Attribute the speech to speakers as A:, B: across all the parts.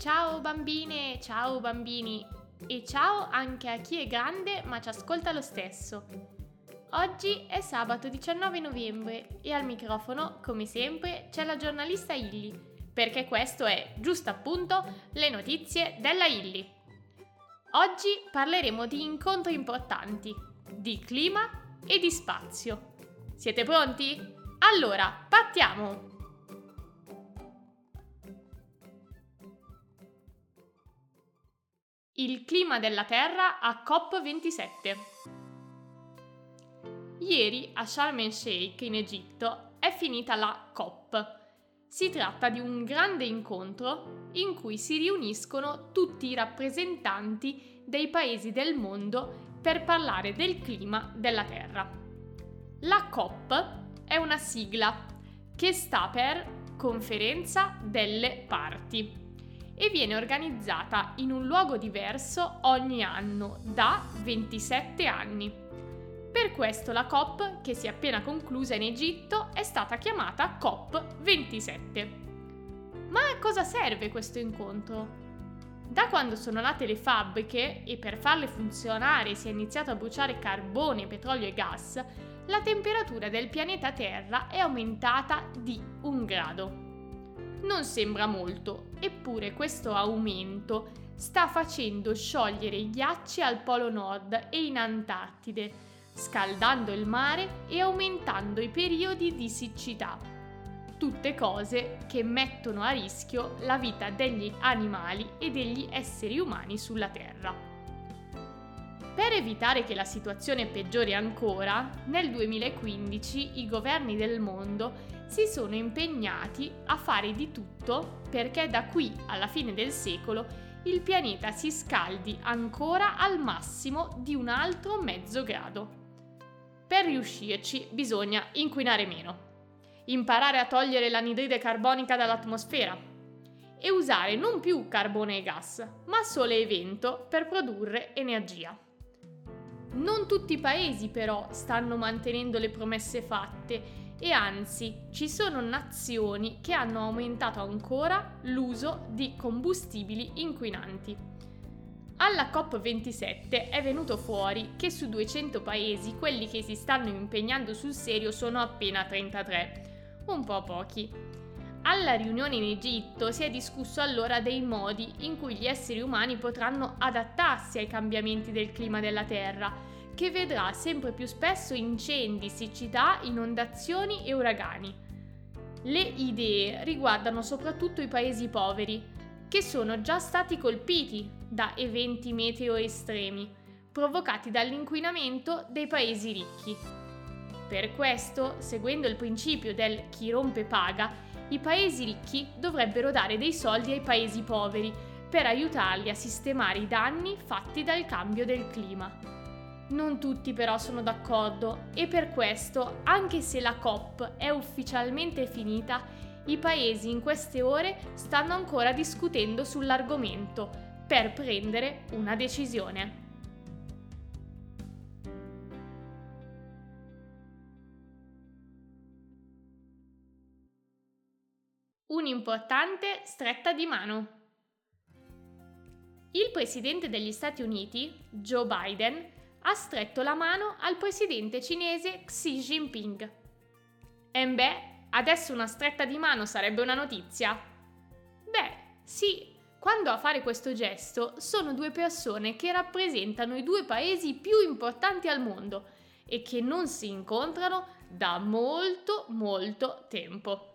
A: Ciao bambine, ciao bambini e ciao anche a chi è grande ma ci ascolta lo stesso. Oggi è sabato 19 novembre e al microfono, come sempre, c'è la giornalista Illy, perché questo è, giusto appunto, le notizie della Illy. Oggi parleremo di incontri importanti, di clima e di spazio. Siete pronti? Allora, partiamo! Il clima della Terra a COP27. Ieri a Sharm el Sheikh in Egitto è finita la COP. Si tratta di un grande incontro in cui si riuniscono tutti i rappresentanti dei paesi del mondo per parlare del clima della Terra. La COP è una sigla che sta per Conferenza delle Parti e viene organizzata in un luogo diverso ogni anno da 27 anni. Per questo la COP, che si è appena conclusa in Egitto, è stata chiamata COP27. Ma a cosa serve questo incontro? Da quando sono nate le fabbriche e per farle funzionare si è iniziato a bruciare carbone, petrolio e gas, la temperatura del pianeta Terra è aumentata di un grado. Non sembra molto, eppure questo aumento sta facendo sciogliere i ghiacci al Polo Nord e in Antartide, scaldando il mare e aumentando i periodi di siccità. Tutte cose che mettono a rischio la vita degli animali e degli esseri umani sulla Terra. Per evitare che la situazione peggiori ancora, nel 2015 i governi del mondo si sono impegnati a fare di tutto perché da qui alla fine del secolo il pianeta si scaldi ancora al massimo di un altro mezzo grado. Per riuscirci bisogna inquinare meno, imparare a togliere l'anidride carbonica dall'atmosfera e usare non più carbone e gas, ma sole e vento per produrre energia. Non tutti i paesi però stanno mantenendo le promesse fatte e anzi ci sono nazioni che hanno aumentato ancora l'uso di combustibili inquinanti. Alla COP27 è venuto fuori che su 200 paesi quelli che si stanno impegnando sul serio sono appena 33, un po' pochi. Alla riunione in Egitto si è discusso allora dei modi in cui gli esseri umani potranno adattarsi ai cambiamenti del clima della Terra che vedrà sempre più spesso incendi, siccità, inondazioni e uragani. Le idee riguardano soprattutto i paesi poveri, che sono già stati colpiti da eventi meteo estremi, provocati dall'inquinamento dei paesi ricchi. Per questo, seguendo il principio del chi rompe paga, i paesi ricchi dovrebbero dare dei soldi ai paesi poveri per aiutarli a sistemare i danni fatti dal cambio del clima. Non tutti però sono d'accordo e per questo, anche se la COP è ufficialmente finita, i paesi in queste ore stanno ancora discutendo sull'argomento per prendere una decisione. Un'importante stretta di mano. Il presidente degli Stati Uniti, Joe Biden, ha stretto la mano al presidente cinese Xi Jinping. E beh, adesso una stretta di mano sarebbe una notizia? Beh, sì, quando a fare questo gesto sono due persone che rappresentano i due paesi più importanti al mondo e che non si incontrano da molto molto tempo.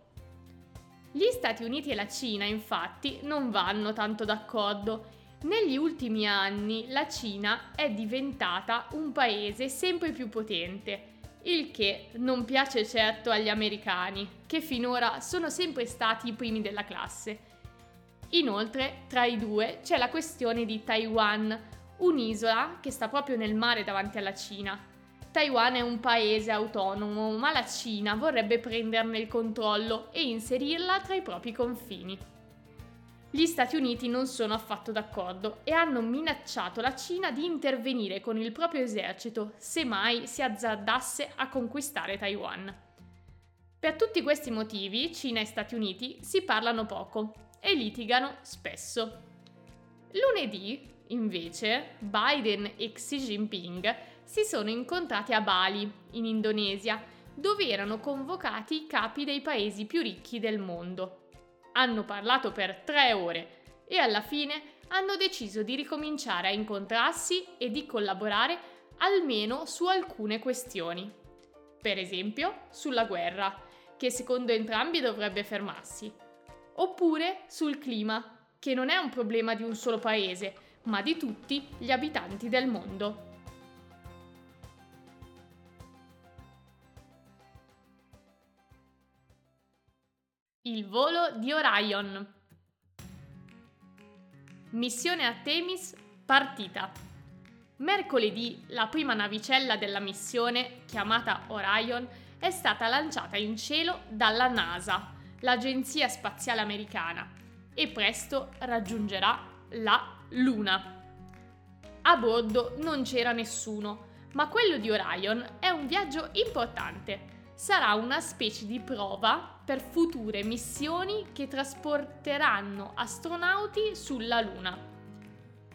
A: Gli Stati Uniti e la Cina infatti non vanno tanto d'accordo negli ultimi anni la Cina è diventata un paese sempre più potente, il che non piace certo agli americani, che finora sono sempre stati i primi della classe. Inoltre, tra i due c'è la questione di Taiwan, un'isola che sta proprio nel mare davanti alla Cina. Taiwan è un paese autonomo, ma la Cina vorrebbe prenderne il controllo e inserirla tra i propri confini. Gli Stati Uniti non sono affatto d'accordo e hanno minacciato la Cina di intervenire con il proprio esercito se mai si azzardasse a conquistare Taiwan. Per tutti questi motivi, Cina e Stati Uniti si parlano poco e litigano spesso. Lunedì, invece, Biden e Xi Jinping si sono incontrati a Bali, in Indonesia, dove erano convocati i capi dei paesi più ricchi del mondo. Hanno parlato per tre ore e alla fine hanno deciso di ricominciare a incontrarsi e di collaborare almeno su alcune questioni. Per esempio, sulla guerra, che secondo entrambi dovrebbe fermarsi, oppure sul clima, che non è un problema di un solo paese, ma di tutti gli abitanti del mondo. Il volo di Orion. Missione Artemis partita. Mercoledì la prima navicella della missione, chiamata Orion, è stata lanciata in cielo dalla NASA, l'agenzia spaziale americana, e presto raggiungerà la Luna. A bordo non c'era nessuno, ma quello di Orion è un viaggio importante. Sarà una specie di prova per future missioni che trasporteranno astronauti sulla Luna.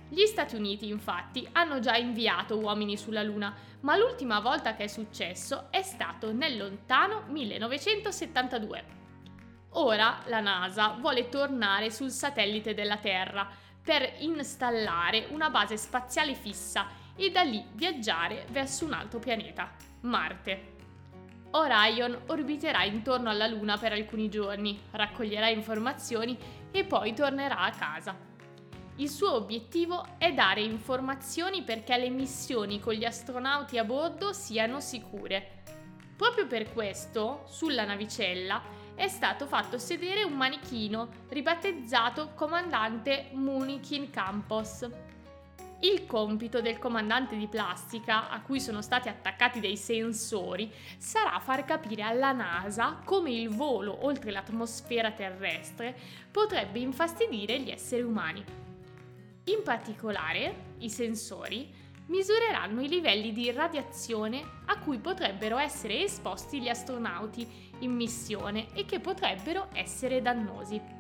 A: Gli Stati Uniti infatti hanno già inviato uomini sulla Luna, ma l'ultima volta che è successo è stato nel lontano 1972. Ora la NASA vuole tornare sul satellite della Terra per installare una base spaziale fissa e da lì viaggiare verso un altro pianeta, Marte. Orion orbiterà intorno alla Luna per alcuni giorni, raccoglierà informazioni e poi tornerà a casa. Il suo obiettivo è dare informazioni perché le missioni con gli astronauti a bordo siano sicure. Proprio per questo, sulla navicella, è stato fatto sedere un manichino ribattezzato comandante Munikin Campos. Il compito del comandante di plastica, a cui sono stati attaccati dei sensori, sarà far capire alla NASA come il volo oltre l'atmosfera terrestre potrebbe infastidire gli esseri umani. In particolare, i sensori misureranno i livelli di radiazione a cui potrebbero essere esposti gli astronauti in missione e che potrebbero essere dannosi.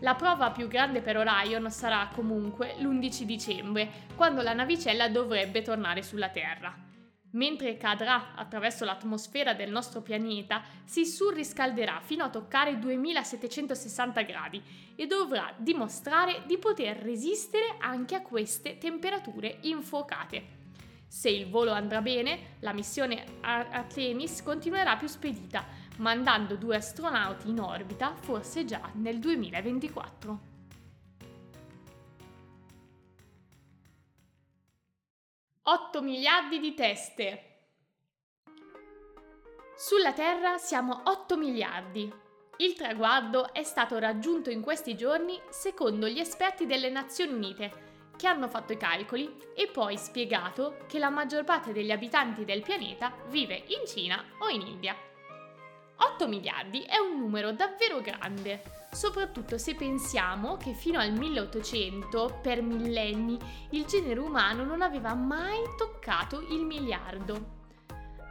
A: La prova più grande per Orion sarà comunque l'11 dicembre, quando la navicella dovrebbe tornare sulla Terra. Mentre cadrà attraverso l'atmosfera del nostro pianeta, si surriscalderà fino a toccare 2760 gradi e dovrà dimostrare di poter resistere anche a queste temperature infuocate. Se il volo andrà bene, la missione Artemis continuerà più spedita, mandando due astronauti in orbita forse già nel 2024. Otto miliardi di teste. Sulla Terra siamo 8 miliardi. Il traguardo è stato raggiunto in questi giorni secondo gli esperti delle Nazioni Unite, che hanno fatto i calcoli e poi spiegato che la maggior parte degli abitanti del pianeta vive in Cina o in India. 8 miliardi è un numero davvero grande, soprattutto se pensiamo che fino al 1800, per millenni, il genere umano non aveva mai toccato il miliardo.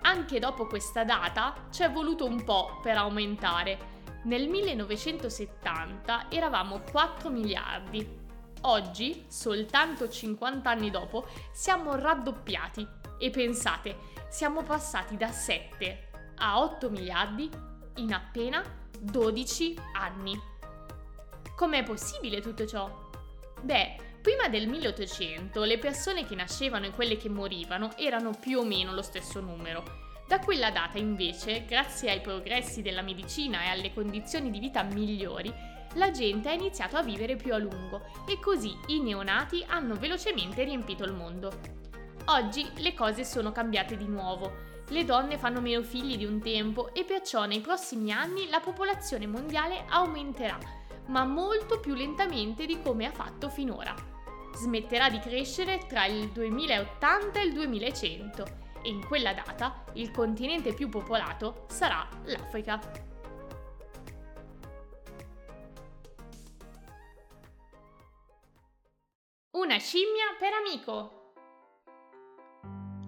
A: Anche dopo questa data ci è voluto un po' per aumentare. Nel 1970 eravamo 4 miliardi. Oggi, soltanto 50 anni dopo, siamo raddoppiati e pensate, siamo passati da 7 a 8 miliardi in appena 12 anni. Com'è possibile tutto ciò? Beh, prima del 1800 le persone che nascevano e quelle che morivano erano più o meno lo stesso numero. Da quella data invece, grazie ai progressi della medicina e alle condizioni di vita migliori, la gente ha iniziato a vivere più a lungo e così i neonati hanno velocemente riempito il mondo. Oggi le cose sono cambiate di nuovo le donne fanno meno figli di un tempo e perciò nei prossimi anni la popolazione mondiale aumenterà, ma molto più lentamente di come ha fatto finora. Smetterà di crescere tra il 2080 e il 2100 e in quella data il continente più popolato sarà l'Africa. Una scimmia per amico!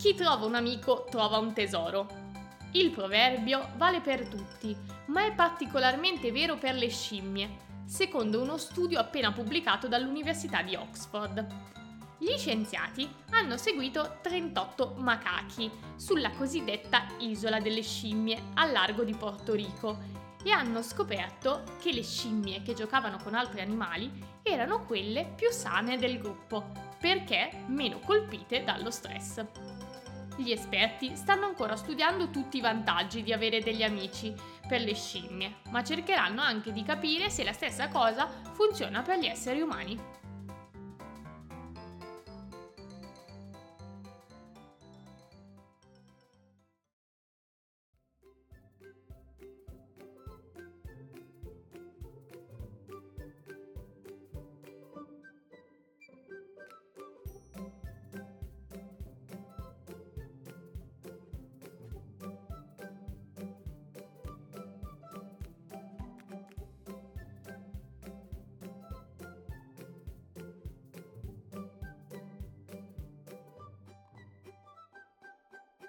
A: Chi trova un amico trova un tesoro. Il proverbio vale per tutti, ma è particolarmente vero per le scimmie. secondo uno studio appena pubblicato dall'Università di Oxford. Gli scienziati hanno seguito 38 macachi sulla cosiddetta isola delle scimmie al largo di Porto Rico e hanno scoperto che le scimmie che giocavano con altri animali erano quelle più sane del gruppo, perché meno colpite dallo stress. Gli esperti stanno ancora studiando tutti i vantaggi di avere degli amici per le scimmie, ma cercheranno anche di capire se la stessa cosa funziona per gli esseri umani.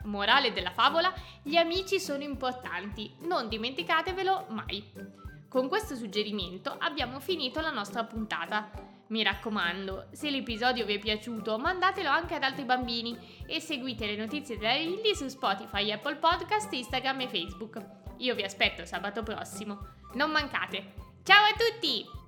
A: Morale della favola, gli amici sono importanti, non dimenticatevelo mai. Con questo suggerimento abbiamo finito la nostra puntata. Mi raccomando, se l'episodio vi è piaciuto, mandatelo anche ad altri bambini e seguite le notizie della Lilly su Spotify, Apple Podcast, Instagram e Facebook. Io vi aspetto sabato prossimo. Non mancate. Ciao a tutti!